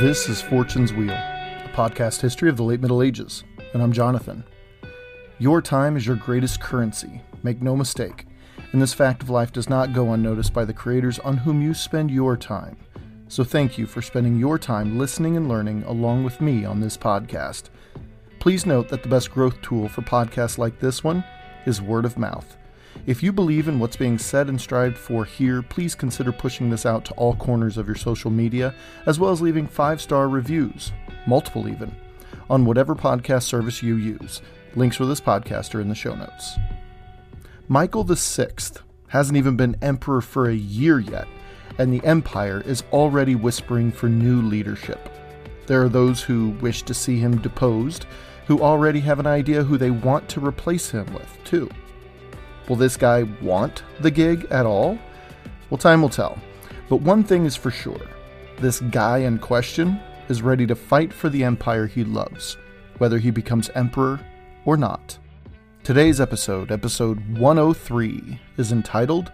This is Fortune's Wheel, a podcast history of the late Middle Ages, and I'm Jonathan. Your time is your greatest currency, make no mistake, and this fact of life does not go unnoticed by the creators on whom you spend your time. So thank you for spending your time listening and learning along with me on this podcast. Please note that the best growth tool for podcasts like this one is word of mouth. If you believe in what's being said and strived for here, please consider pushing this out to all corners of your social media, as well as leaving five star reviews, multiple even, on whatever podcast service you use. Links for this podcast are in the show notes. Michael VI hasn't even been emperor for a year yet, and the empire is already whispering for new leadership. There are those who wish to see him deposed, who already have an idea who they want to replace him with, too. Will this guy want the gig at all? Well, time will tell. But one thing is for sure this guy in question is ready to fight for the empire he loves, whether he becomes emperor or not. Today's episode, episode 103, is entitled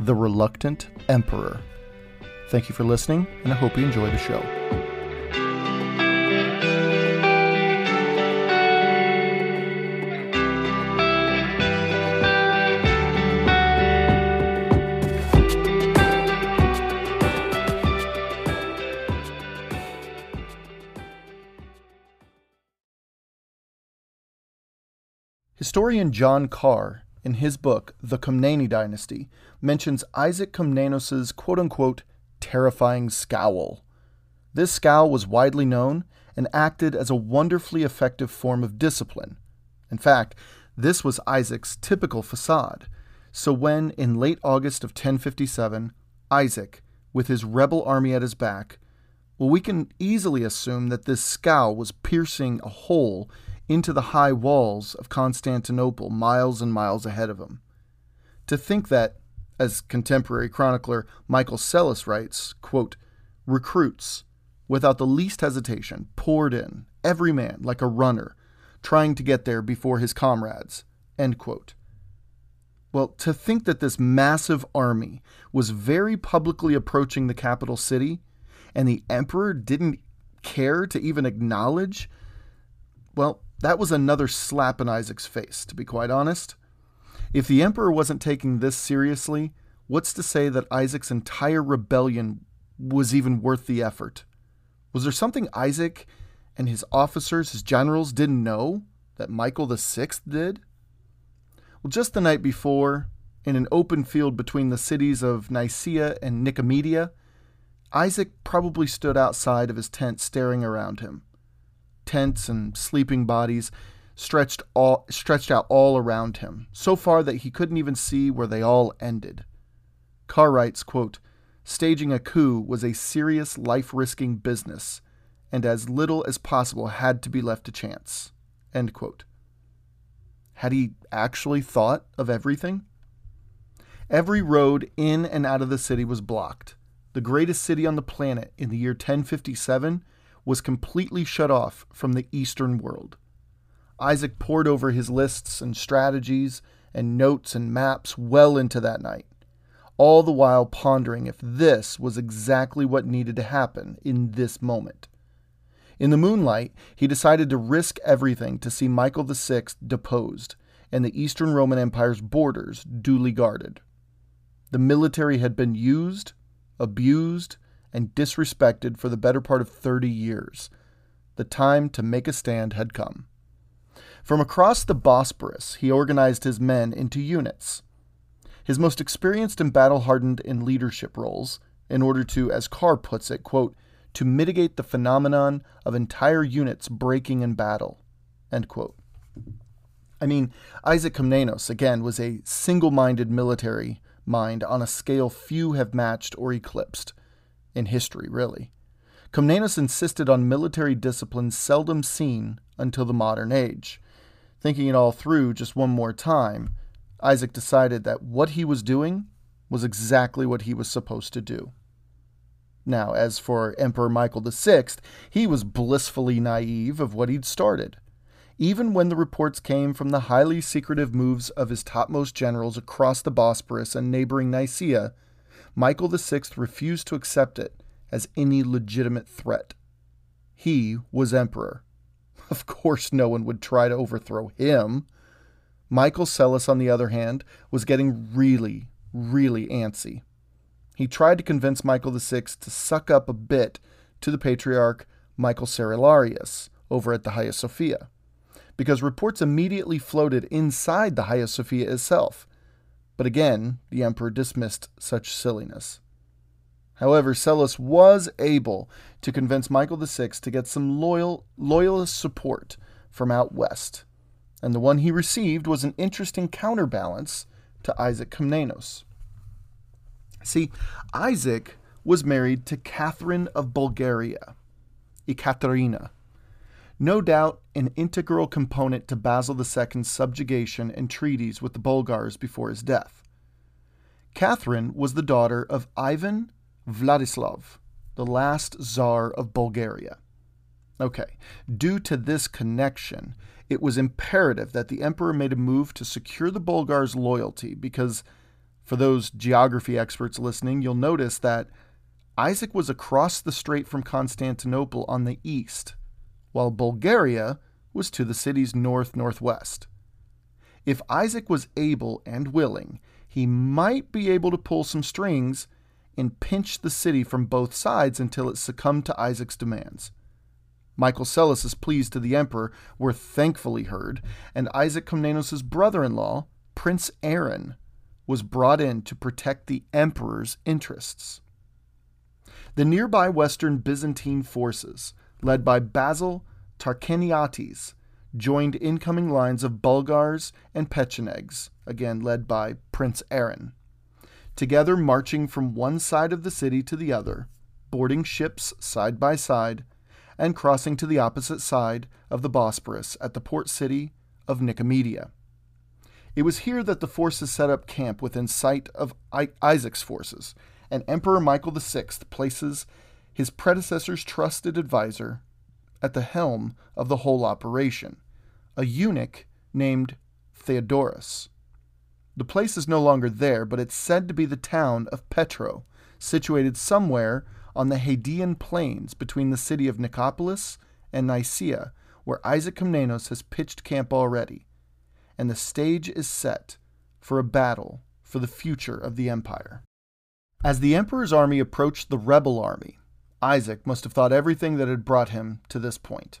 The Reluctant Emperor. Thank you for listening, and I hope you enjoy the show. Historian John Carr, in his book The Komneni Dynasty, mentions Isaac Komnenos' quote unquote terrifying scowl. This scowl was widely known and acted as a wonderfully effective form of discipline. In fact, this was Isaac's typical facade. So when, in late August of 1057, Isaac, with his rebel army at his back, well, we can easily assume that this scowl was piercing a hole into the high walls of Constantinople, miles and miles ahead of him. To think that, as contemporary chronicler Michael Psellus writes, quote, recruits, without the least hesitation, poured in, every man like a runner, trying to get there before his comrades. End quote. Well, to think that this massive army was very publicly approaching the capital city and the emperor didn't care to even acknowledge, well, that was another slap in Isaac's face, to be quite honest. If the emperor wasn't taking this seriously, what's to say that Isaac's entire rebellion was even worth the effort? Was there something Isaac and his officers, his generals, didn't know that Michael VI did? Well, just the night before, in an open field between the cities of Nicaea and Nicomedia, Isaac probably stood outside of his tent staring around him tents and sleeping bodies stretched all stretched out all around him, so far that he couldn't even see where they all ended. Carr writes, quote, Staging a coup was a serious life-risking business, and as little as possible had to be left to chance. End quote. Had he actually thought of everything? Every road in and out of the city was blocked. The greatest city on the planet in the year 1057 was completely shut off from the Eastern world. Isaac pored over his lists and strategies and notes and maps well into that night, all the while pondering if this was exactly what needed to happen in this moment. In the moonlight, he decided to risk everything to see Michael VI deposed and the Eastern Roman Empire's borders duly guarded. The military had been used, abused, and disrespected for the better part of 30 years. The time to make a stand had come. From across the Bosporus, he organized his men into units. His most experienced and battle hardened in leadership roles, in order to, as Carr puts it, quote, to mitigate the phenomenon of entire units breaking in battle. End quote. I mean, Isaac Komnenos, again, was a single minded military mind on a scale few have matched or eclipsed in history, really. Comnenus insisted on military discipline seldom seen until the modern age. Thinking it all through just one more time, Isaac decided that what he was doing was exactly what he was supposed to do. Now, as for Emperor Michael VI, he was blissfully naive of what he'd started. Even when the reports came from the highly secretive moves of his topmost generals across the Bosporus and neighboring Nicaea, Michael VI refused to accept it as any legitimate threat. He was emperor. Of course, no one would try to overthrow him. Michael Psellus, on the other hand, was getting really, really antsy. He tried to convince Michael VI to suck up a bit to the patriarch Michael Cerularius over at the Hagia Sophia, because reports immediately floated inside the Hagia Sophia itself. But again, the emperor dismissed such silliness. However, Psellus was able to convince Michael VI to get some loyal loyalist support from out west, and the one he received was an interesting counterbalance to Isaac Komnenos. See, Isaac was married to Catherine of Bulgaria, Ekaterina, no doubt an integral component to Basil II's subjugation and treaties with the Bulgars before his death. Catherine was the daughter of Ivan Vladislav, the last Tsar of Bulgaria. Okay, due to this connection, it was imperative that the emperor made a move to secure the Bulgars' loyalty because, for those geography experts listening, you'll notice that Isaac was across the strait from Constantinople on the east, while Bulgaria was to the city's north northwest. If Isaac was able and willing, he might be able to pull some strings and pinch the city from both sides until it succumbed to Isaac's demands. Michael Psellus's pleas to the emperor were thankfully heard, and Isaac Komnenos' brother in law, Prince Aaron, was brought in to protect the emperor's interests. The nearby western Byzantine forces, led by Basil Tarcheniates, joined incoming lines of Bulgars and Pechenegs, again led by Prince Aaron together marching from one side of the city to the other, boarding ships side by side, and crossing to the opposite side of the Bosporus at the port city of Nicomedia. It was here that the forces set up camp within sight of Isaac's forces, and Emperor Michael VI places his predecessor's trusted adviser at the helm of the whole operation, a eunuch named Theodorus. The place is no longer there, but it's said to be the town of Petro, situated somewhere on the Hadean plains between the city of Nicopolis and Nicaea, where Isaac Komnenos has pitched camp already, and the stage is set for a battle for the future of the empire. As the emperor's army approached the rebel army, Isaac must have thought everything that had brought him to this point.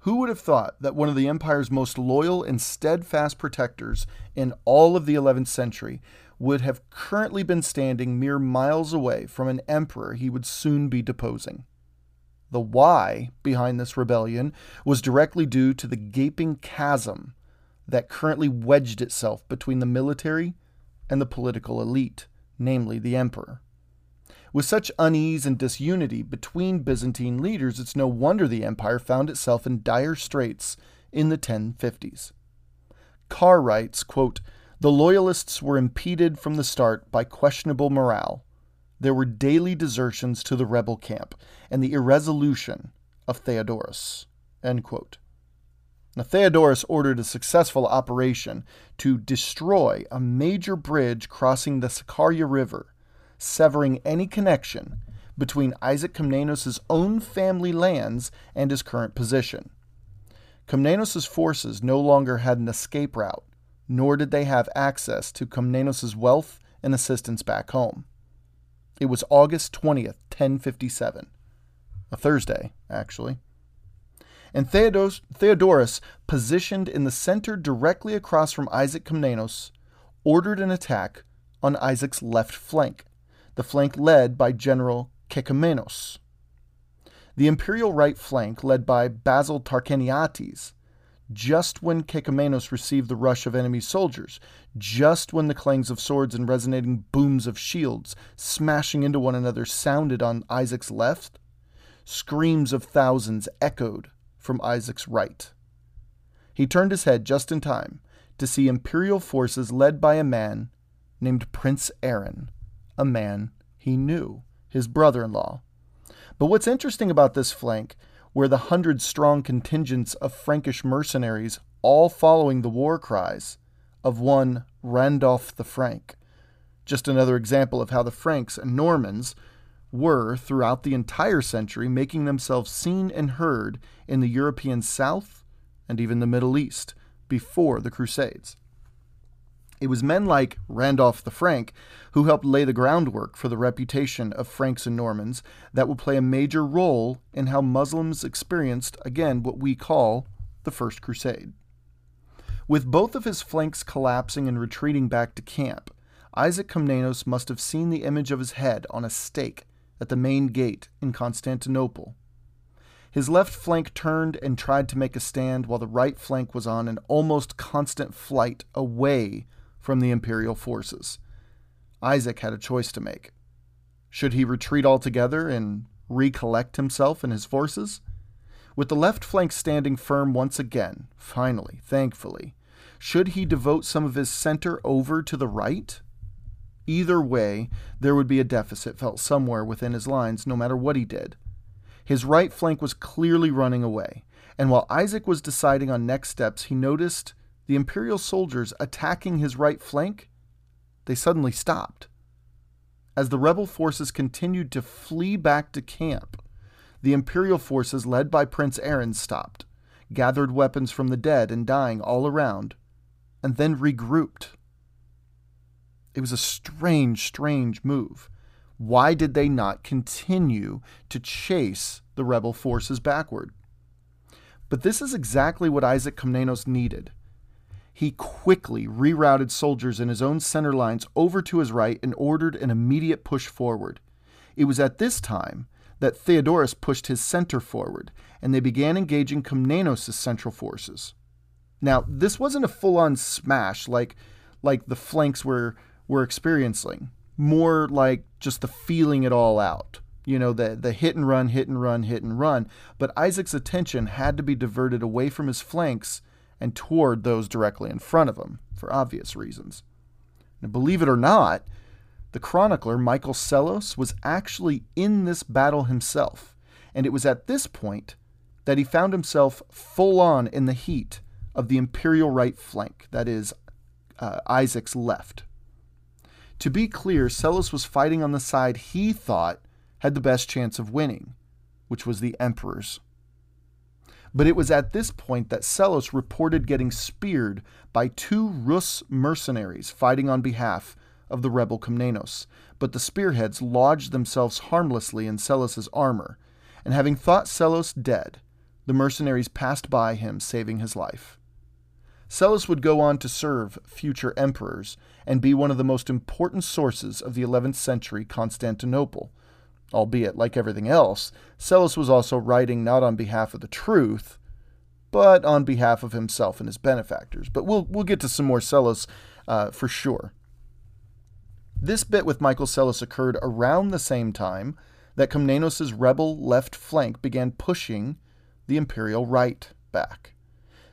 Who would have thought that one of the empire's most loyal and steadfast protectors in all of the 11th century would have currently been standing mere miles away from an emperor he would soon be deposing? The why behind this rebellion was directly due to the gaping chasm that currently wedged itself between the military and the political elite, namely the emperor. With such unease and disunity between Byzantine leaders, it's no wonder the empire found itself in dire straits in the 1050s. Carr writes, quote, The loyalists were impeded from the start by questionable morale. There were daily desertions to the rebel camp and the irresolution of Theodorus. Now, Theodorus ordered a successful operation to destroy a major bridge crossing the Sakarya River severing any connection between Isaac Komnenos' own family lands and his current position. Komnenos' forces no longer had an escape route, nor did they have access to Komnenos' wealth and assistance back home. It was August 20th, 1057. A Thursday, actually. And Theodos, Theodorus, positioned in the center directly across from Isaac Komnenos, ordered an attack on Isaac's left flank, the flank led by General Kekamenos. The imperial right flank, led by Basil Tarcheniates, just when Kekamenos received the rush of enemy soldiers, just when the clangs of swords and resonating booms of shields smashing into one another sounded on Isaac's left, screams of thousands echoed from Isaac's right. He turned his head just in time to see imperial forces led by a man named Prince Aaron a man he knew, his brother in law. But what's interesting about this flank, where the hundred strong contingents of Frankish mercenaries, all following the war cries of one Randolph the Frank, just another example of how the Franks and Normans were, throughout the entire century, making themselves seen and heard in the European South and even the Middle East before the Crusades. It was men like Randolph the Frank who helped lay the groundwork for the reputation of Franks and Normans that would play a major role in how Muslims experienced, again, what we call the First Crusade. With both of his flanks collapsing and retreating back to camp, Isaac Komnenos must have seen the image of his head on a stake at the main gate in Constantinople. His left flank turned and tried to make a stand while the right flank was on an almost constant flight away from the imperial forces. Isaac had a choice to make. Should he retreat altogether and recollect himself and his forces? With the left flank standing firm once again, finally, thankfully, should he devote some of his center over to the right? Either way, there would be a deficit felt somewhere within his lines, no matter what he did. His right flank was clearly running away, and while Isaac was deciding on next steps, he noticed the Imperial soldiers attacking his right flank. They suddenly stopped. As the rebel forces continued to flee back to camp, the Imperial forces led by Prince Aaron stopped, gathered weapons from the dead and dying all around, and then regrouped. It was a strange, strange move. Why did they not continue to chase the rebel forces backward? But this is exactly what Isaac Komnenos needed. He quickly rerouted soldiers in his own center lines over to his right and ordered an immediate push forward. It was at this time that Theodorus pushed his center forward, and they began engaging Komnenos' central forces. Now, this wasn't a full-on smash like like the flanks were were experiencing more like just the feeling it all out. You know, the, the hit and run, hit and run, hit and run. But Isaac's attention had to be diverted away from his flanks and toward those directly in front of him, for obvious reasons. Now, believe it or not, the chronicler Michael Psellos was actually in this battle himself, and it was at this point that he found himself full on in the heat of the imperial right flank, that is, uh, Isaac's left. To be clear, Psellos was fighting on the side he thought had the best chance of winning, which was the Emperor's. But it was at this point that Psellos reported getting speared by two Rus mercenaries fighting on behalf of the rebel Komnenos. But the spearheads lodged themselves harmlessly in Psellos's armor, and having thought Psellos dead, the mercenaries passed by him, saving his life. Psellos would go on to serve future emperors and be one of the most important sources of the 11th century Constantinople. Albeit, like everything else, Psellos was also writing not on behalf of the truth, but on behalf of himself and his benefactors. But we'll, we'll get to some more Psellos uh, for sure. This bit with Michael Psellos occurred around the same time that Komnenos' rebel left flank began pushing the imperial right back.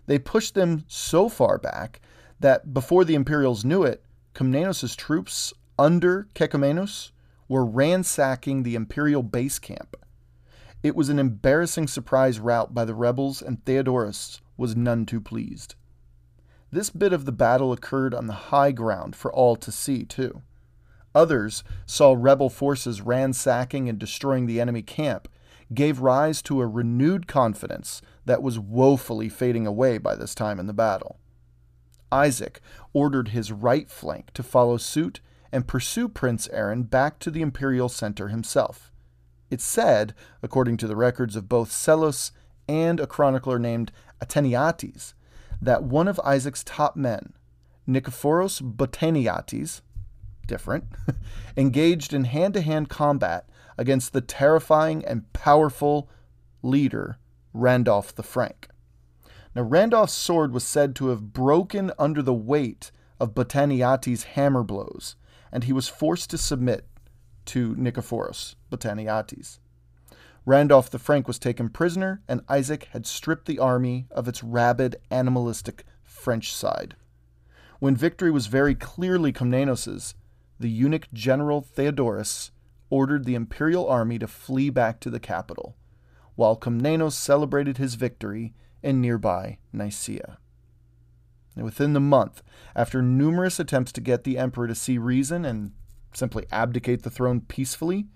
They pushed them so far back that before the Imperials knew it, Komnenos' troops under Kekamenos were ransacking the Imperial base camp. It was an embarrassing surprise rout by the rebels, and Theodorus was none too pleased. This bit of the battle occurred on the high ground for all to see, too. Others saw rebel forces ransacking and destroying the enemy camp, gave rise to a renewed confidence that was woefully fading away by this time in the battle. Isaac ordered his right flank to follow suit and pursue Prince Aaron back to the imperial center himself. It's said, according to the records of both Psellos and a chronicler named Attaleiates, that one of Isaac's top men, Nikephoros Botaniates, different, engaged in hand to hand combat against the terrifying and powerful leader Randolph the Frank. Now, Randolph's sword was said to have broken under the weight of Botaniates' hammer blows, and he was forced to submit to Nikephoros Botaniates. Randolph the Frank was taken prisoner, and Isaac had stripped the army of its rabid, animalistic French side. When victory was very clearly Komnenos's, the eunuch general Theodorus ordered the imperial army to flee back to the capital, while Komnenos celebrated his victory in nearby Nicaea. Within the month, after numerous attempts to get the emperor to see reason and simply abdicate the throne peacefully,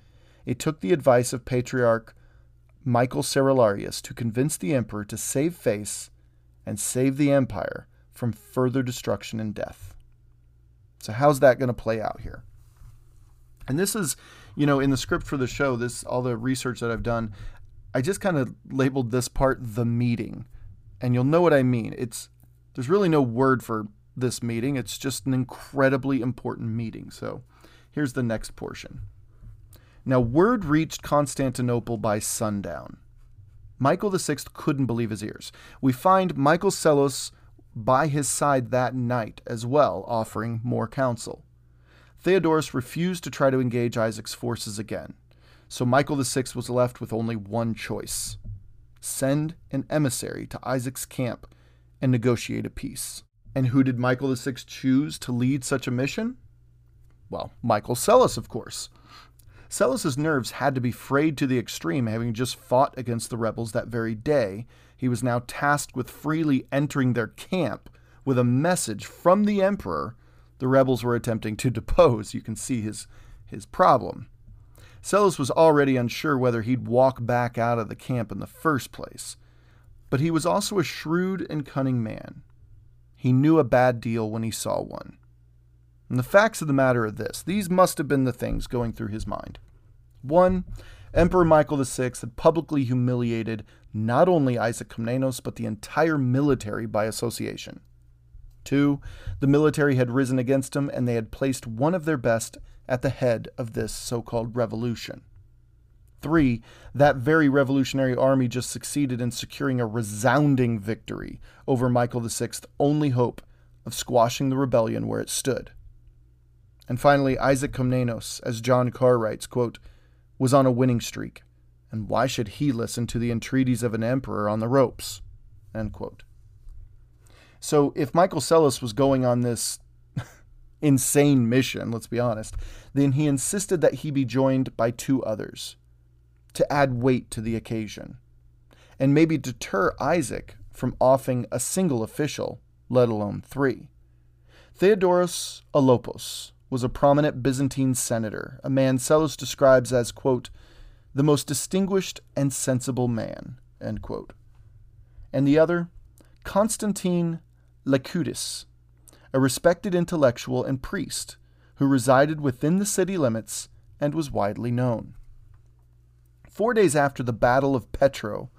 he took the advice of Patriarch Michael Cerularius to convince the emperor to save face and save the empire from further destruction and death. So, how's that going to play out here? And this is, you know, in the script for the show, this all the research that I've done, I just kind of labeled this part the meeting. And you'll know what I mean. It's there's really no word for this meeting. It's just an incredibly important meeting. So, here's the next portion. Now, word reached Constantinople by sundown. Michael VI couldn't believe his ears. We find Michael Psellos by his side that night as well, offering more counsel. Theodorus refused to try to engage Isaac's forces again, so Michael VI was left with only one choice send an emissary to Isaac's camp and negotiate a peace. And who did Michael VI choose to lead such a mission? Well, Michael Psellos, of course. Psellos's nerves had to be frayed to the extreme, having just fought against the rebels that very day. He was now tasked with freely entering their camp with a message from the emperor the rebels were attempting to depose. You can see his, his problem. Psellos was already unsure whether he'd walk back out of the camp in the first place, but he was also a shrewd and cunning man. He knew a bad deal when he saw one. And the facts of the matter are this these must have been the things going through his mind. One, Emperor Michael VI had publicly humiliated not only Isaac Komnenos, but the entire military by association. Two, the military had risen against him and they had placed one of their best at the head of this so called revolution. Three, that very revolutionary army just succeeded in securing a resounding victory over Michael VI's only hope of squashing the rebellion where it stood. And finally, Isaac Komnenos, as John Carr writes, quote, was on a winning streak, and why should he listen to the entreaties of an emperor on the ropes? So if Michael Psellos was going on this insane mission, let's be honest, then he insisted that he be joined by two others to add weight to the occasion and maybe deter Isaac from offing a single official, let alone three. Theodorus Olopos, was a prominent Byzantine senator, a man Psellos describes as, quote, the most distinguished and sensible man, end quote. And the other, Constantine Lacoutis, a respected intellectual and priest who resided within the city limits and was widely known. Four days after the Battle of Petro,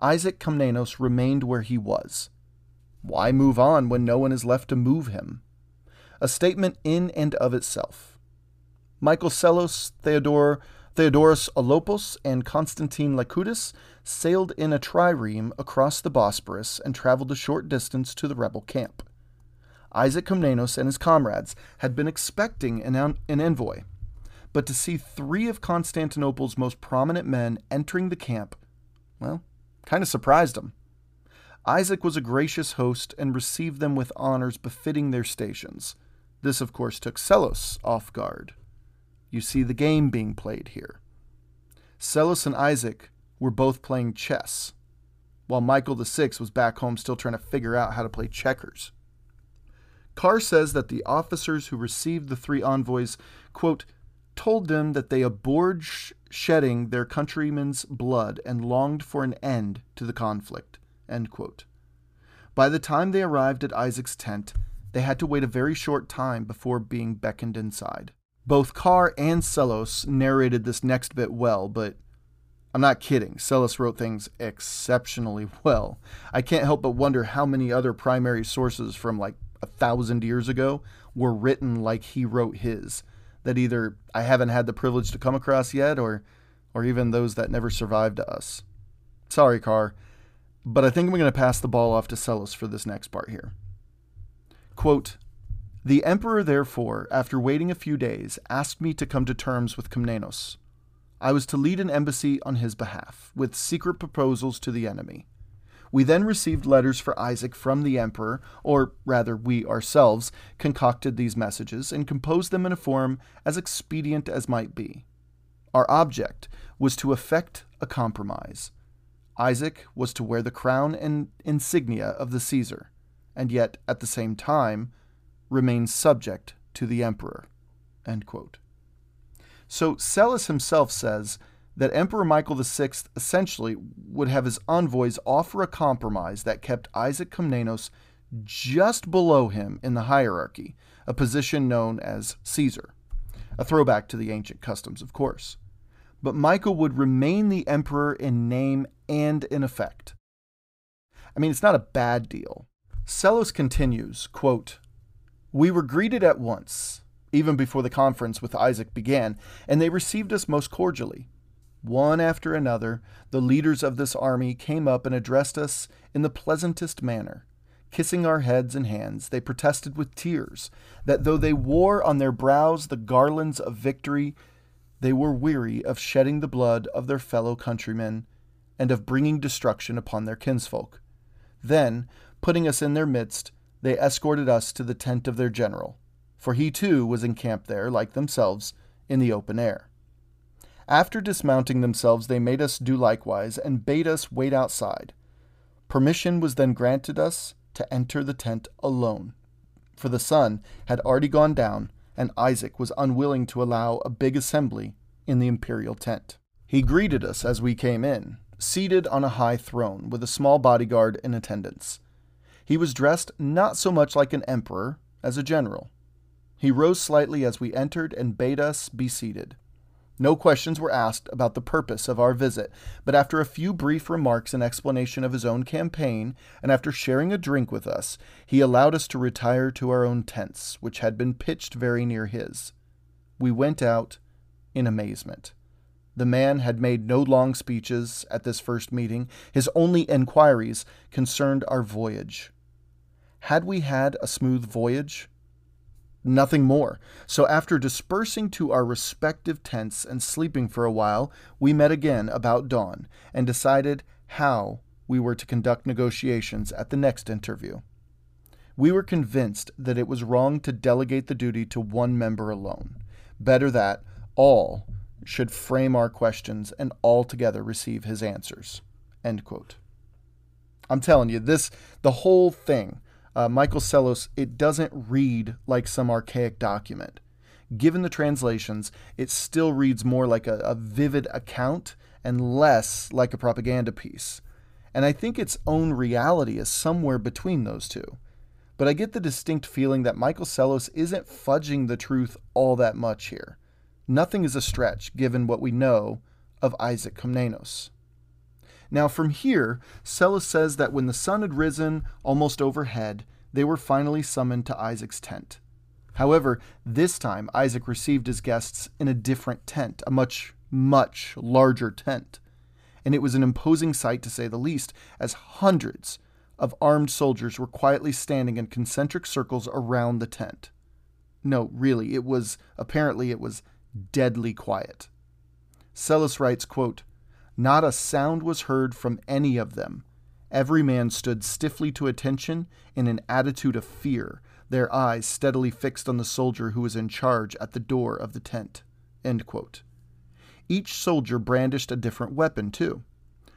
Isaac Komnenos remained where he was. Why move on when no one is left to move him? a statement in and of itself. Michael Psellos, Theodore, Theodorus Olopos, and Constantine Lacoutis sailed in a trireme across the Bosporus and traveled a short distance to the rebel camp. Isaac Komnenos and his comrades had been expecting an, an envoy, but to see three of Constantinople's most prominent men entering the camp, well, kind of surprised him. Isaac was a gracious host and received them with honors befitting their stations. This, of course, took Psellos off guard. You see the game being played here. Psellos and Isaac were both playing chess, while Michael VI was back home still trying to figure out how to play checkers. Carr says that the officers who received the three envoys, quote, told them that they abhorred sh- shedding their countrymen's blood and longed for an end to the conflict. By the time they arrived at Isaac's tent, they had to wait a very short time before being beckoned inside. Both Carr and Psellos narrated this next bit well, but I'm not kidding. Psellos wrote things exceptionally well. I can't help but wonder how many other primary sources from like a thousand years ago were written like he wrote his, that either I haven't had the privilege to come across yet or or even those that never survived to us. Sorry, Carr, but I think I'm going to pass the ball off to Psellos for this next part here. Quote, the emperor, therefore, after waiting a few days, asked me to come to terms with Komnenos. I was to lead an embassy on his behalf, with secret proposals to the enemy. We then received letters for Isaac from the emperor, or rather, we ourselves concocted these messages and composed them in a form as expedient as might be. Our object was to effect a compromise. Isaac was to wear the crown and insignia of the Caesar and yet at the same time, remain subject to the emperor. So Psellus himself says that Emperor Michael VI essentially would have his envoys offer a compromise that kept Isaac Komnenos just below him in the hierarchy, a position known as Caesar. A throwback to the ancient customs, of course. But Michael would remain the emperor in name and in effect. I mean, it's not a bad deal. Psellus continues, quote, We were greeted at once, even before the conference with Isaac began, and they received us most cordially. One after another, the leaders of this army came up and addressed us in the pleasantest manner. Kissing our heads and hands, they protested with tears that though they wore on their brows the garlands of victory, they were weary of shedding the blood of their fellow countrymen and of bringing destruction upon their kinsfolk. Then, putting us in their midst, they escorted us to the tent of their general, for he too was encamped there, like themselves, in the open air. After dismounting themselves, they made us do likewise, and bade us wait outside. Permission was then granted us to enter the tent alone, for the sun had already gone down, and Isaac was unwilling to allow a big assembly in the imperial tent. He greeted us as we came in, seated on a high throne, with a small bodyguard in attendance. He was dressed not so much like an emperor as a general. He rose slightly as we entered and bade us be seated. No questions were asked about the purpose of our visit, but after a few brief remarks and explanation of his own campaign, and after sharing a drink with us, he allowed us to retire to our own tents, which had been pitched very near his. We went out in amazement. The man had made no long speeches at this first meeting. His only inquiries concerned our voyage. Had we had a smooth voyage? Nothing more. So, after dispersing to our respective tents and sleeping for a while, we met again about dawn and decided how we were to conduct negotiations at the next interview. We were convinced that it was wrong to delegate the duty to one member alone. Better that all should frame our questions and all together receive his answers. End quote. I'm telling you, this, the whole thing, uh, Michael Psellus, it doesn't read like some archaic document. Given the translations, it still reads more like a, a vivid account and less like a propaganda piece. And I think its own reality is somewhere between those two. But I get the distinct feeling that Michael Psellus isn't fudging the truth all that much here. Nothing is a stretch given what we know of Isaac Komnenos. Now, from here, Psellus says that when the sun had risen almost overhead, they were finally summoned to Isaac's tent. However, this time Isaac received his guests in a different tent, a much, much larger tent. And it was an imposing sight to say the least, as hundreds of armed soldiers were quietly standing in concentric circles around the tent. No, really, it was apparently it was deadly quiet. Psellus writes, quote, Not a sound was heard from any of them. Every man stood stiffly to attention in an attitude of fear, their eyes steadily fixed on the soldier who was in charge at the door of the tent. Each soldier brandished a different weapon, too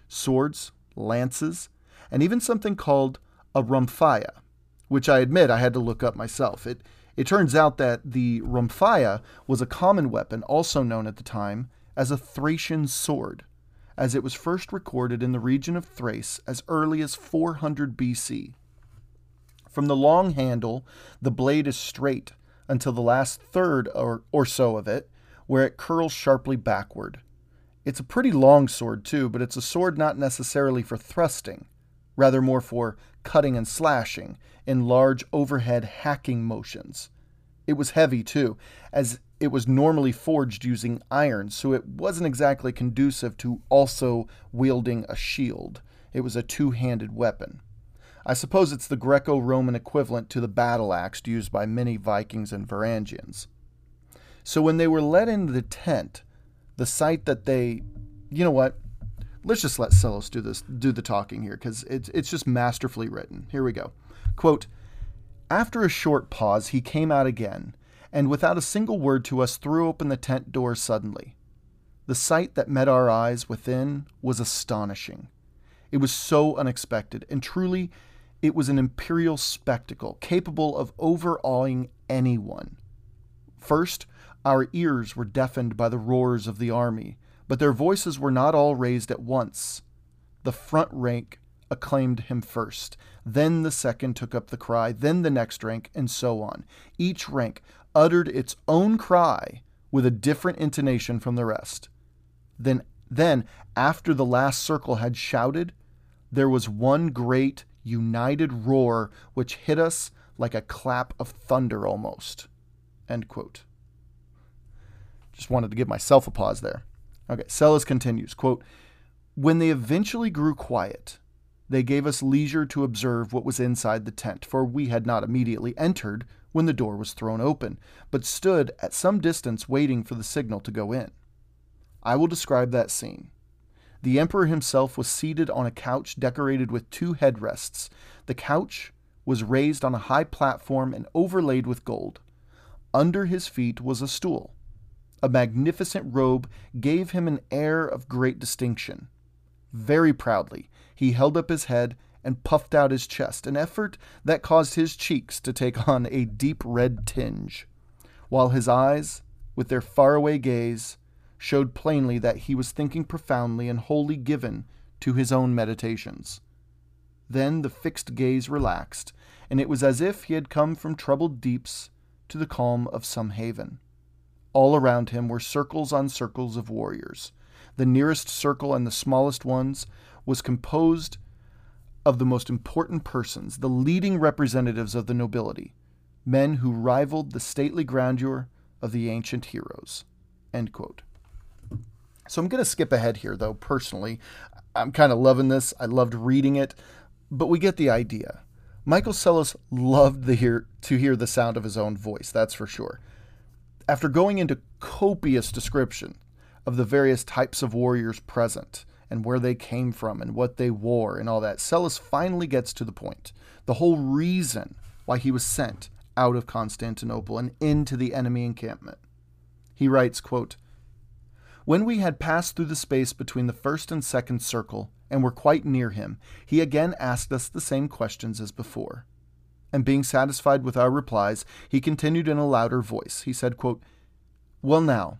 swords, lances, and even something called a rhomphaia, which I admit I had to look up myself. It it turns out that the rhomphaia was a common weapon, also known at the time as a Thracian sword, as it was first recorded in the region of Thrace as early as 400 BC. From the long handle, the blade is straight until the last third or, or so of it, where it curls sharply backward. It's a pretty long sword, too, but it's a sword not necessarily for thrusting, rather more for cutting and slashing in large overhead hacking motions. It was heavy, too, as it was normally forged using iron, so it wasn't exactly conducive to also wielding a shield. It was a two handed weapon. I suppose it's the Greco Roman equivalent to the battle axe used by many Vikings and Varangians. So when they were led into the tent, the sight that they, you know what? let's just let Psellus do this, do the talking here, because it's it's just masterfully written. Here we go. Quote: After a short pause, he came out again, and without a single word to us, threw open the tent door suddenly. The sight that met our eyes within was astonishing. It was so unexpected, and truly, it was an imperial spectacle capable of overawing anyone. First, our ears were deafened by the roars of the army, but their voices were not all raised at once. The front rank acclaimed him first, then the second took up the cry, then the next rank, and so on. Each rank uttered its own cry with a different intonation from the rest. Then, then, after the last circle had shouted, there was one great united roar which hit us like a clap of thunder almost. End quote. Just wanted to give myself a pause there. Okay, Psellus continues, quote, When they eventually grew quiet, they gave us leisure to observe what was inside the tent, for we had not immediately entered when the door was thrown open, but stood at some distance waiting for the signal to go in. I will describe that scene. The emperor himself was seated on a couch decorated with two headrests. The couch was raised on a high platform and overlaid with gold. Under his feet was a stool. A magnificent robe gave him an air of great distinction. Very proudly, he held up his head and puffed out his chest, an effort that caused his cheeks to take on a deep red tinge, while his eyes, with their faraway gaze, showed plainly that he was thinking profoundly and wholly given to his own meditations. Then the fixed gaze relaxed, and it was as if he had come from troubled deeps to the calm of some haven. All around him were circles on circles of warriors. The nearest circle and the smallest ones was composed of the most important persons, the leading representatives of the nobility, men who rivaled the stately grandeur of the ancient heroes. So I'm going to skip ahead here, though, personally. I'm kind of loving this. I loved reading it, but we get the idea. Michael Psellus loved hear, to hear the sound of his own voice, that's for sure. After going into copious description of the various types of warriors present, and where they came from and what they wore and all that, Psellus finally gets to the point. The whole reason why he was sent out of Constantinople and into the enemy encampment. He writes, quote, When we had passed through the space between the first and second circle and were quite near him, he again asked us the same questions as before. And being satisfied with our replies, he continued in a louder voice. He said, quote, Well now,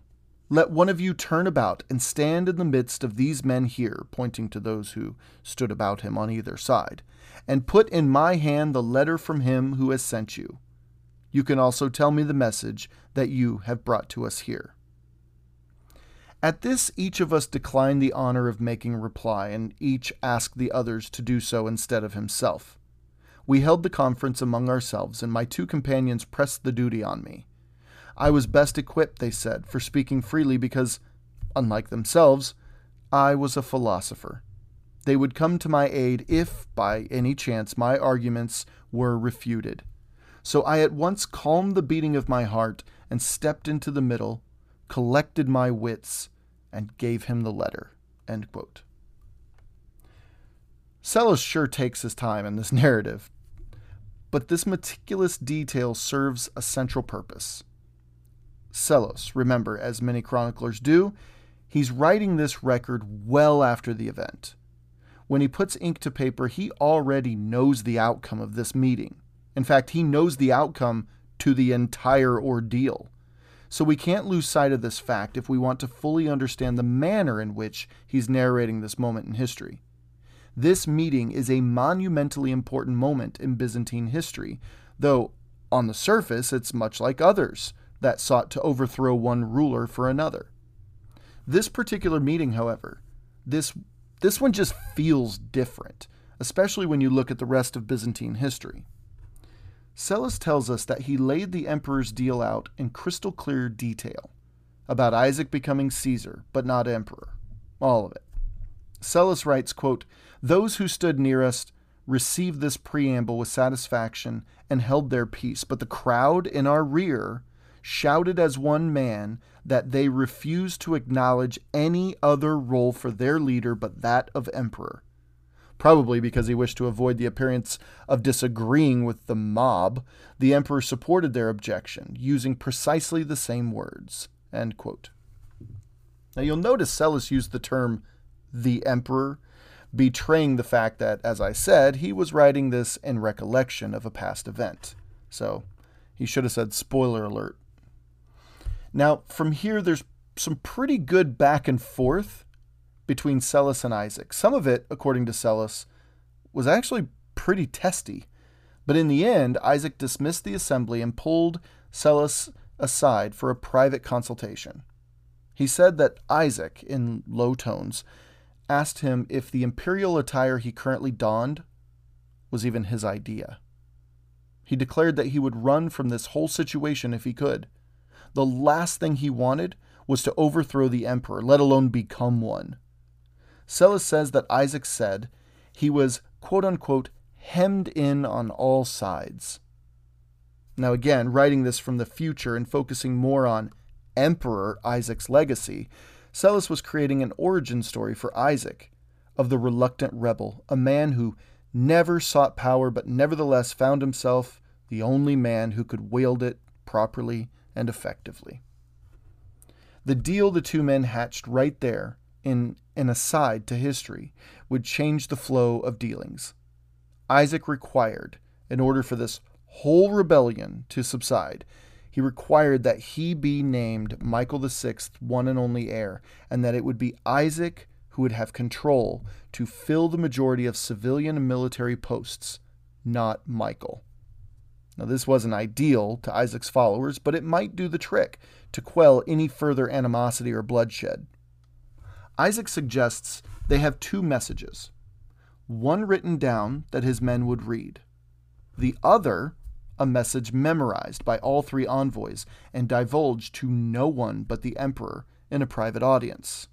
let one of you turn about and stand in the midst of these men here, pointing to those who stood about him on either side, and put in my hand the letter from him who has sent you. You can also tell me the message that you have brought to us here. At this, each of us declined the honor of making reply, and each asked the others to do so instead of himself. We held the conference among ourselves, and my two companions pressed the duty on me. I was best equipped, they said, for speaking freely because, unlike themselves, I was a philosopher. They would come to my aid if, by any chance, my arguments were refuted. So I at once calmed the beating of my heart and stepped into the middle, collected my wits, and gave him the letter. Psellus sure takes his time in this narrative, but this meticulous detail serves a central purpose. Psellus. Remember, as many chroniclers do, he's writing this record well after the event. When he puts ink to paper, he already knows the outcome of this meeting. In fact, he knows the outcome to the entire ordeal. So we can't lose sight of this fact if we want to fully understand the manner in which he's narrating this moment in history. This meeting is a monumentally important moment in Byzantine history, though on the surface it's much like others that sought to overthrow one ruler for another. This particular meeting, however, this this one just feels different, especially when you look at the rest of Byzantine history. Psellus tells us that he laid the emperor's deal out in crystal clear detail about Isaac becoming Caesar, but not emperor. All of it. Psellus writes, quote, Those who stood nearest received this preamble with satisfaction and held their peace, but the crowd in our rear shouted as one man that they refused to acknowledge any other role for their leader but that of emperor. Probably because he wished to avoid the appearance of disagreeing with the mob, the emperor supported their objection, using precisely the same words. Now you'll notice Psellus used the term the emperor, betraying the fact that, as I said, he was writing this in recollection of a past event. So he should have said spoiler alert Now, from here, there's some pretty good back and forth between Psellus and Isaac. Some of it, according to Psellus, was actually pretty testy. But in the end, Isaac dismissed the assembly and pulled Psellus aside for a private consultation. He said that Isaac, in low tones, asked him if the imperial attire he currently donned was even his idea. He declared that he would run from this whole situation if he could. The last thing he wanted was to overthrow the emperor, let alone become one. Psellus says that Isaac said he was, quote unquote, hemmed in on all sides. Now, again, writing this from the future and focusing more on Emperor Isaac's legacy, Psellus was creating an origin story for Isaac of the reluctant rebel, a man who never sought power but nevertheless found himself the only man who could wield it properly and effectively. The deal the two men hatched right there, in an aside to history, would change the flow of dealings. Isaac required, in order for this whole rebellion to subside, he required that he be named Michael VI, one and only heir, and that it would be Isaac who would have control to fill the majority of civilian and military posts, not Michael. Now, this wasn't ideal to Isaac's followers, but it might do the trick to quell any further animosity or bloodshed. Isaac suggests they have two messages one written down that his men would read, the other a message memorized by all three envoys and divulged to no one but the emperor in a private audience.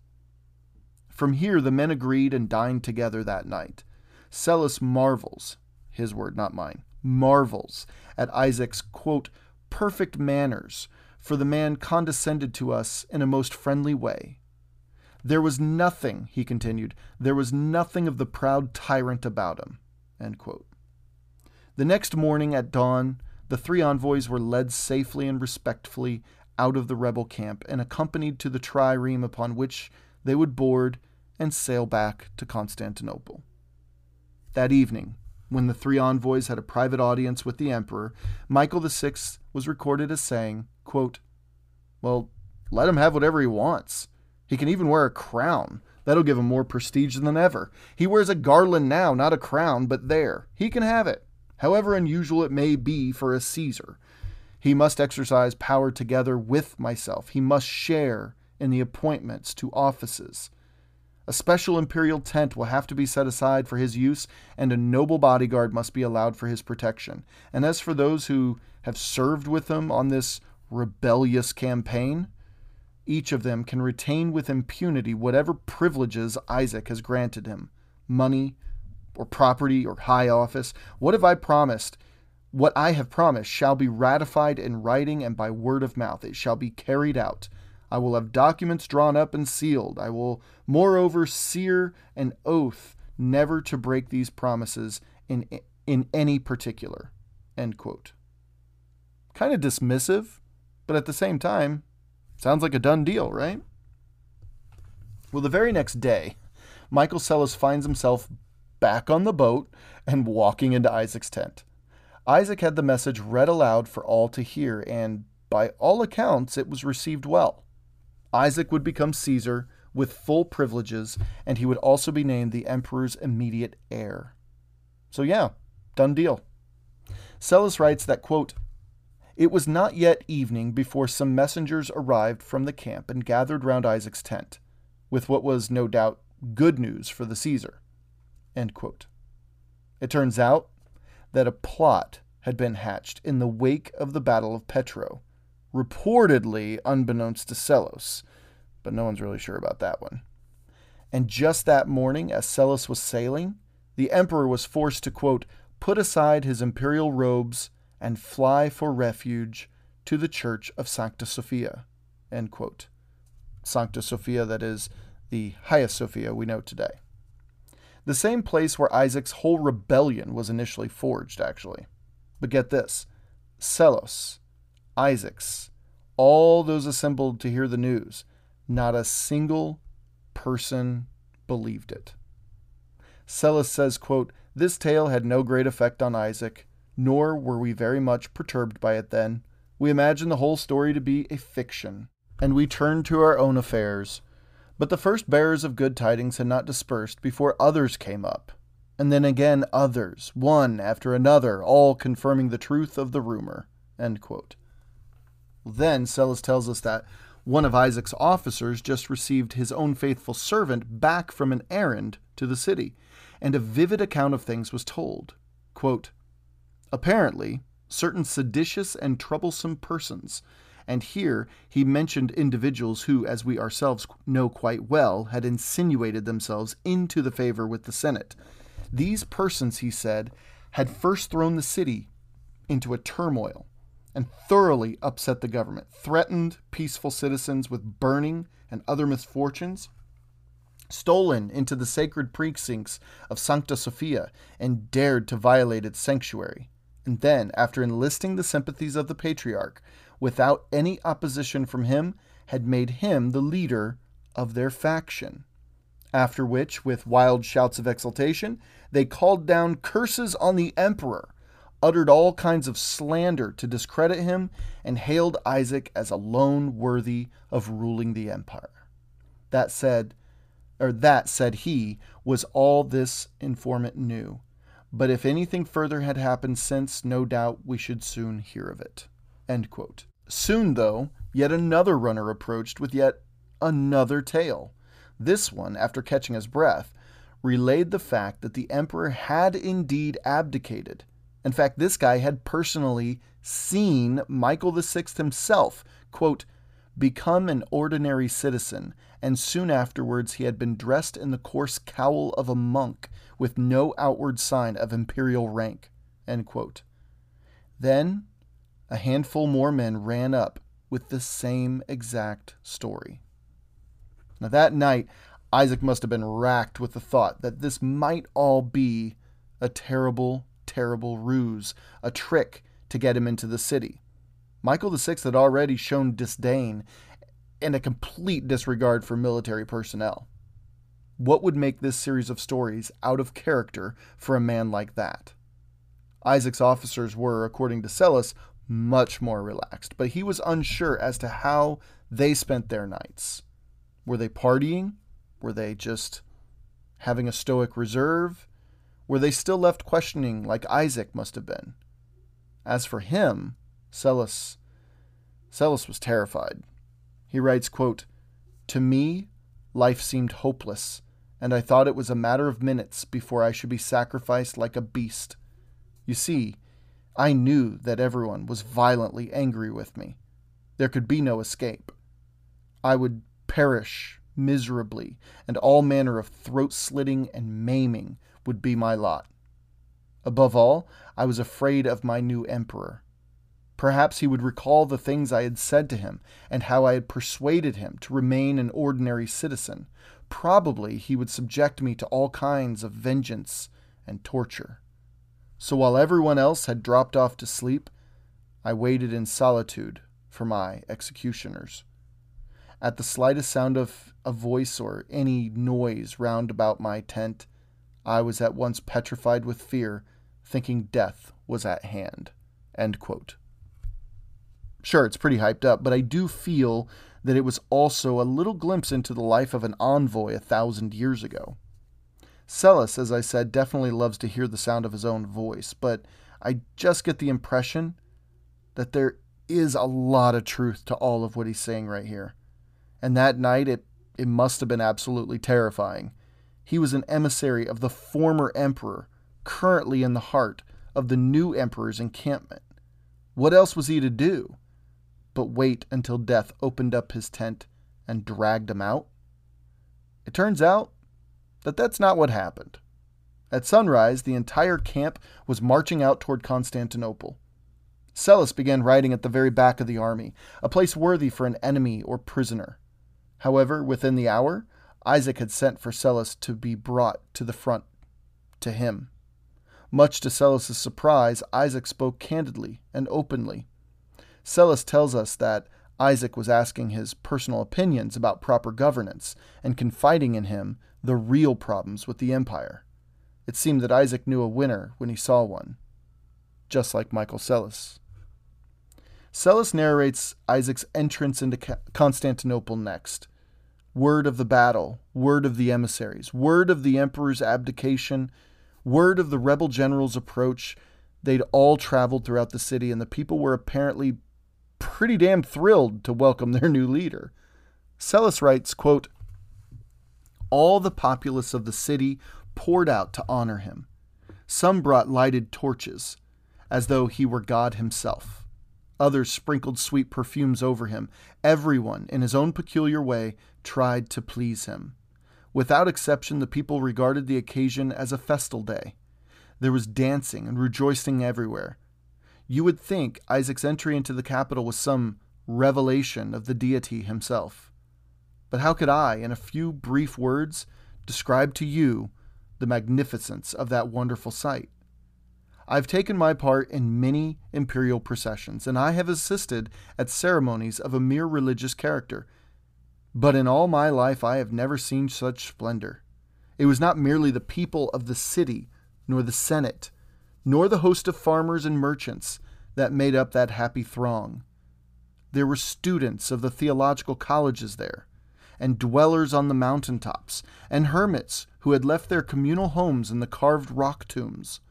From here, the men agreed and dined together that night. Psellus marvels, his word, not mine, marvels at Isaac's, quote, perfect manners, for the man condescended to us in a most friendly way. There was nothing, he continued, there was nothing of the proud tyrant about him. The next morning at dawn, the three envoys were led safely and respectfully out of the rebel camp and accompanied to the trireme upon which they would board and sail back to Constantinople. That evening, when the three envoys had a private audience with the emperor, Michael VI was recorded as saying, quote, Well, let him have whatever he wants. He can even wear a crown. That'll give him more prestige than ever. He wears a garland now, not a crown, but there. He can have it however unusual it may be for a Caesar. He must exercise power together with myself. He must share in the appointments to offices. A special imperial tent will have to be set aside for his use, and a noble bodyguard must be allowed for his protection. And as for those who have served with him on this rebellious campaign, each of them can retain with impunity whatever privileges Isaac has granted him money, or property or high office? What have I promised? What I have promised shall be ratified in writing and by word of mouth. It shall be carried out. I will have documents drawn up and sealed. I will, moreover, sear an oath never to break these promises in, in any particular. End quote. Kind of dismissive, but at the same time, sounds like a done deal, right? Well, the very next day, Michael Psellus finds himself back on the boat and walking into Isaac's tent. Isaac had the message read aloud for all to hear, and by all accounts, it was received well. Isaac would become Caesar with full privileges, and he would also be named the emperor's immediate heir. So, yeah, done deal. Psellus writes that, quote, It was not yet evening before some messengers arrived from the camp and gathered round Isaac's tent, with what was no doubt good news for the Caesar. It turns out that a plot had been hatched in the wake of the Battle of Petro, reportedly unbeknownst to Psellus, but no one's really sure about that one. And just that morning, as Psellus was sailing, the emperor was forced to, quote, put aside his imperial robes and fly for refuge to the church of Sancta Sophia, end quote. Sancta Sophia, that is, the Hagia Sophia we know today the same place where Isaac's whole rebellion was initially forged, actually. But get this Psellus, Isaac's, all those assembled to hear the news, not a single person believed it. Psellus says, quote, This tale had no great effect on Isaac, nor were we very much perturbed by it then, We imagined the whole story to be a fiction, and we turned to our own affairs. But the first bearers of good tidings had not dispersed before others came up, and then again others, one after another, all confirming the truth of the rumor. Then Psellus tells us that one of Isaac's officers just received his own faithful servant back from an errand to the city, and a vivid account of things was told. Quote, Apparently, certain seditious and troublesome persons, and here he mentioned individuals who, as we ourselves know quite well, had insinuated themselves into the favor with the Senate. These persons, he said, had first thrown the city into a turmoil and thoroughly upset the government, threatened peaceful citizens with burning and other misfortunes, stolen into the sacred precincts of Sancta Sophia, and dared to violate its sanctuary. And then, after enlisting the sympathies of the patriarch, without any opposition from him, had made him the leader of their faction. After which, with wild shouts of exultation, they called down curses on the emperor uttered all kinds of slander to discredit him, and hailed Isaac as alone worthy of ruling the empire. That said, or that said he, was all this informant knew. But if anything further had happened since, no doubt we should soon hear of it. Soon, though, yet another runner approached with yet another tale. This one, after catching his breath, relayed the fact that the emperor had indeed abdicated in fact, this guy had personally seen Michael VI himself, quote, become an ordinary citizen, and soon afterwards he had been dressed in the coarse cowl of a monk with no outward sign of imperial rank. Then a handful more men ran up with the same exact story. Now, that night, Isaac must have been racked with the thought that this might all be a terrible terrible ruse, a trick to get him into the city. Michael VI had already shown disdain and a complete disregard for military personnel. What would make this series of stories out of character for a man like that? Isaac's officers were, according to Psellus, much more relaxed, but he was unsure as to how they spent their nights. Were they partying? Were they just having a stoic reserve? Were they still left questioning like Isaac must have been? As for him, Psellus, Psellus was terrified. He writes, quote, To me, life seemed hopeless, and I thought it was a matter of minutes before I should be sacrificed like a beast. You see, I knew that everyone was violently angry with me. There could be no escape. I would perish miserably, and all manner of throat slitting and maiming would be my lot. Above all, I was afraid of my new emperor. Perhaps he would recall the things I had said to him and how I had persuaded him to remain an ordinary citizen. Probably he would subject me to all kinds of vengeance and torture. So while everyone else had dropped off to sleep, I waited in solitude for my executioners. At the slightest sound of a voice or any noise round about my tent, I was at once petrified with fear, thinking death was at hand. Sure, it's pretty hyped up, but I do feel that it was also a little glimpse into the life of an envoy a thousand years ago. Psellus, as I said, definitely loves to hear the sound of his own voice, but I just get the impression that there is a lot of truth to all of what he's saying right here. And that night, it, it must have been absolutely terrifying he was an emissary of the former emperor, currently in the heart of the new emperor's encampment. What else was he to do but wait until death opened up his tent and dragged him out? It turns out that that's not what happened. At sunrise, the entire camp was marching out toward Constantinople. Psellus began riding at the very back of the army, a place worthy for an enemy or prisoner. However, within the hour, Isaac had sent for Psellus to be brought to the front to him. Much to Psellus's surprise, Isaac spoke candidly and openly. Psellus tells us that Isaac was asking his personal opinions about proper governance and confiding in him the real problems with the empire. It seemed that Isaac knew a winner when he saw one, just like Michael Psellus. Psellus narrates Isaac's entrance into Constantinople next. Word of the battle, word of the emissaries, word of the emperor's abdication, word of the rebel general's approach. They'd all traveled throughout the city, and the people were apparently pretty damn thrilled to welcome their new leader. Psellus writes, quote, All the populace of the city poured out to honor him. Some brought lighted torches, as though he were God himself. Others sprinkled sweet perfumes over him. Everyone, in his own peculiar way, tried to please him. Without exception, the people regarded the occasion as a festal day. There was dancing and rejoicing everywhere. You would think Isaac's entry into the capital was some revelation of the deity himself. But how could I, in a few brief words, describe to you the magnificence of that wonderful sight? I've taken my part in many imperial processions, and I have assisted at ceremonies of a mere religious character. But in all my life I have never seen such splendor. It was not merely the people of the city, nor the Senate, nor the host of farmers and merchants that made up that happy throng. There were students of the theological colleges there, and dwellers on the mountain tops, and hermits who had left their communal homes in the carved rock tombs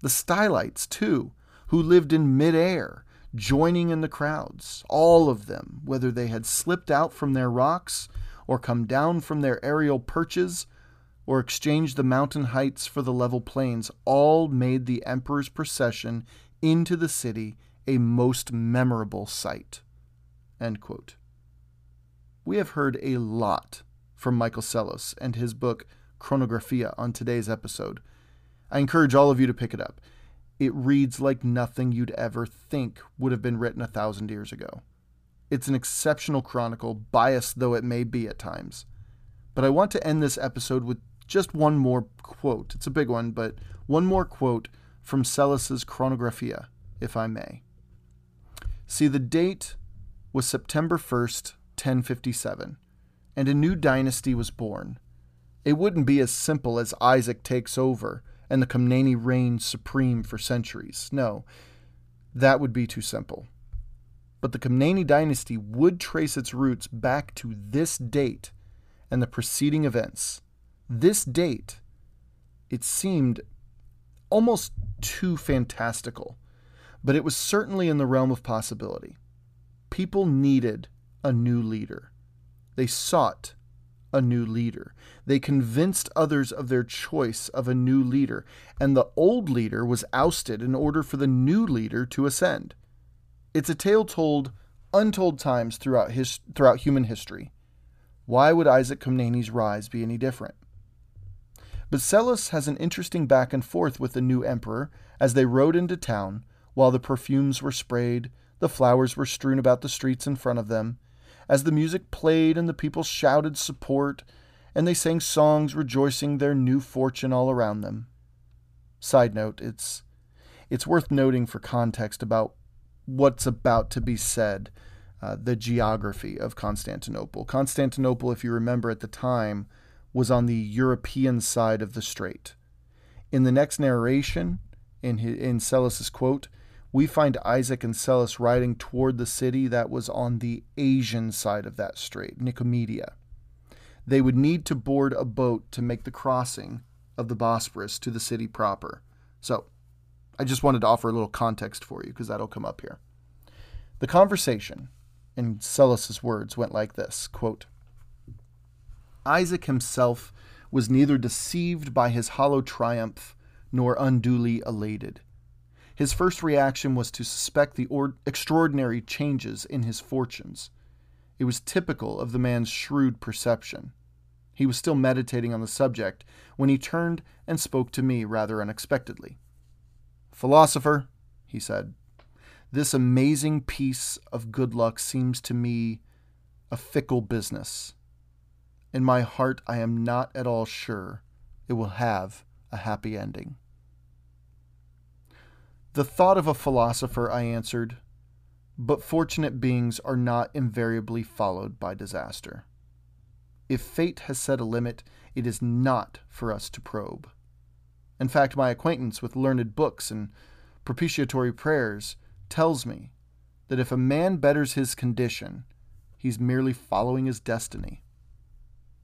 the Stylites, too, who lived in midair, joining in the crowds, all of them, whether they had slipped out from their rocks, or come down from their aerial perches, or exchanged the mountain heights for the level plains, all made the emperor's procession into the city a most memorable sight. We have heard a lot from Michael Psellus and his book Chronographia on today's episode. I encourage all of you to pick it up. It reads like nothing you'd ever think would have been written a thousand years ago. It's an exceptional chronicle, biased though it may be at times. But I want to end this episode with just one more quote. It's a big one, but one more quote from Psellus's Chronographia, if I may. See, the date was September 1st, 1057, and a new dynasty was born. It wouldn't be as simple as Isaac takes over and the Komneni reigned supreme for centuries. No, that would be too simple. But the Komneni dynasty would trace its roots back to this date and the preceding events. This date, it seemed almost too fantastical, but it was certainly in the realm of possibility. People needed a new leader. They sought a new leader. They convinced others of their choice of a new leader, and the old leader was ousted in order for the new leader to ascend. It's a tale told untold times throughout, his, throughout human history. Why would Isaac Komneni's rise be any different? But has an interesting back and forth with the new emperor as they rode into town while the perfumes were sprayed, the flowers were strewn about the streets in front of them, as the music played and the people shouted support, and they sang songs rejoicing their new fortune all around them. Side note, it's it's worth noting for context about what's about to be said, uh, the geography of Constantinople. Constantinople, if you remember at the time, was on the European side of the strait. In the next narration, in, his, in Psellus's quote, we find Isaac and Psellus riding toward the city that was on the Asian side of that strait, Nicomedia. They would need to board a boat to make the crossing of the Bosporus to the city proper. So, I just wanted to offer a little context for you because that'll come up here. The conversation, in Psellus's words, went like this quote, Isaac himself was neither deceived by his hollow triumph nor unduly elated. His first reaction was to suspect the or- extraordinary changes in his fortunes. It was typical of the man's shrewd perception. He was still meditating on the subject when he turned and spoke to me rather unexpectedly. Philosopher, he said, this amazing piece of good luck seems to me a fickle business. In my heart, I am not at all sure it will have a happy ending. The thought of a philosopher, I answered, but fortunate beings are not invariably followed by disaster. If fate has set a limit, it is not for us to probe. In fact, my acquaintance with learned books and propitiatory prayers tells me that if a man betters his condition, he's merely following his destiny.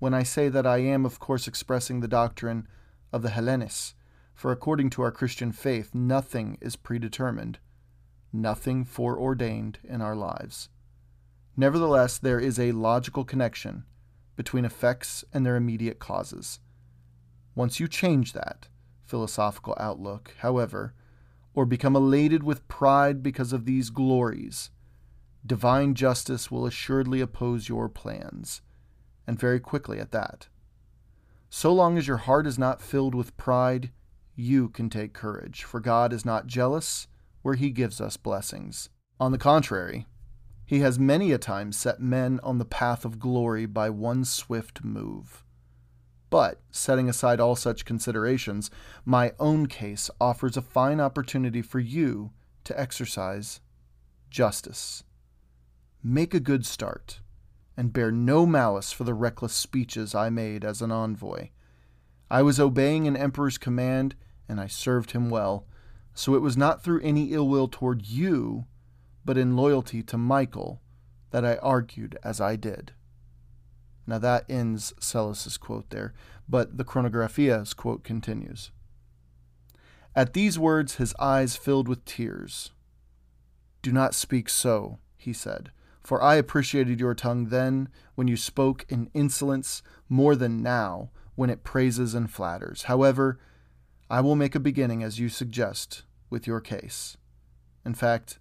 When I say that I am, of course, expressing the doctrine of the Hellenes, for according to our Christian faith, nothing is predetermined, nothing foreordained in our lives. Nevertheless, there is a logical connection between effects and their immediate causes. Once you change that philosophical outlook, however, or become elated with pride because of these glories, divine justice will assuredly oppose your plans, and very quickly at that. So long as your heart is not filled with pride, you can take courage, for God is not jealous where he gives us blessings. On the contrary, he has many a time set men on the path of glory by one swift move. But, setting aside all such considerations, my own case offers a fine opportunity for you to exercise justice. Make a good start, and bear no malice for the reckless speeches I made as an envoy. I was obeying an emperor's command, and I served him well, so it was not through any ill will toward you, but in loyalty to Michael, that I argued as I did. Now that ends Psellus's quote there, but the Chronographia's quote continues. At these words, his eyes filled with tears. Do not speak so, he said, for I appreciated your tongue then when you spoke in insolence more than now when it praises and flatters. However, I will make a beginning as you suggest with your case. In fact,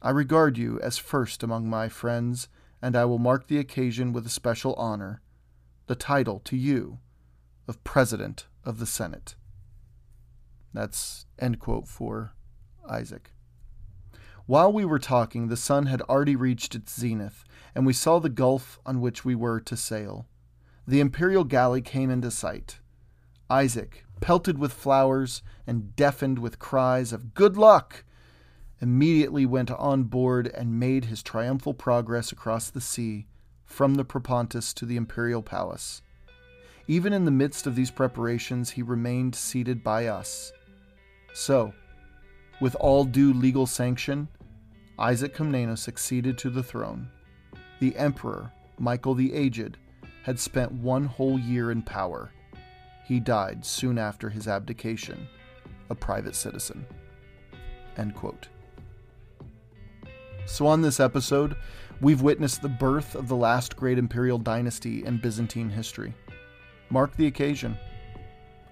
I regard you as first among my friends and I will mark the occasion with a special honor the title to you of President of the Senate. That's end quote for Isaac. While we were talking, the sun had already reached its zenith, and we saw the gulf on which we were to sail. The imperial galley came into sight. Isaac, pelted with flowers and deafened with cries of good luck, immediately went on board and made his triumphal progress across the sea from the Propontis to the imperial palace. Even in the midst of these preparations, he remained seated by us. So, with all due legal sanction, Isaac Comnenus succeeded to the throne. The emperor, Michael the Aged, had spent one whole year in power. He died soon after his abdication, a private citizen. So, on this episode, we've witnessed the birth of the last great imperial dynasty in Byzantine history. Mark the occasion.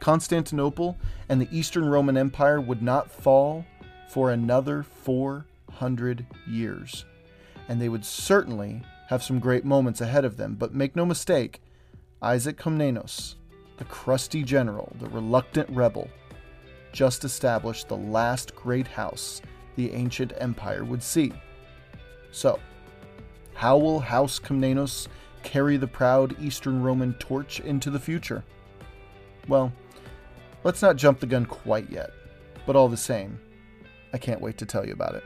Constantinople and the Eastern Roman Empire would not fall for another 400 years, and they would certainly have some great moments ahead of them. But make no mistake, Isaac Komnenos, the crusty general, the reluctant rebel, just established the last great house the ancient empire would see. So, how will House Komnenos carry the proud Eastern Roman torch into the future? Well, let's not jump the gun quite yet, but all the same, I can't wait to tell you about it.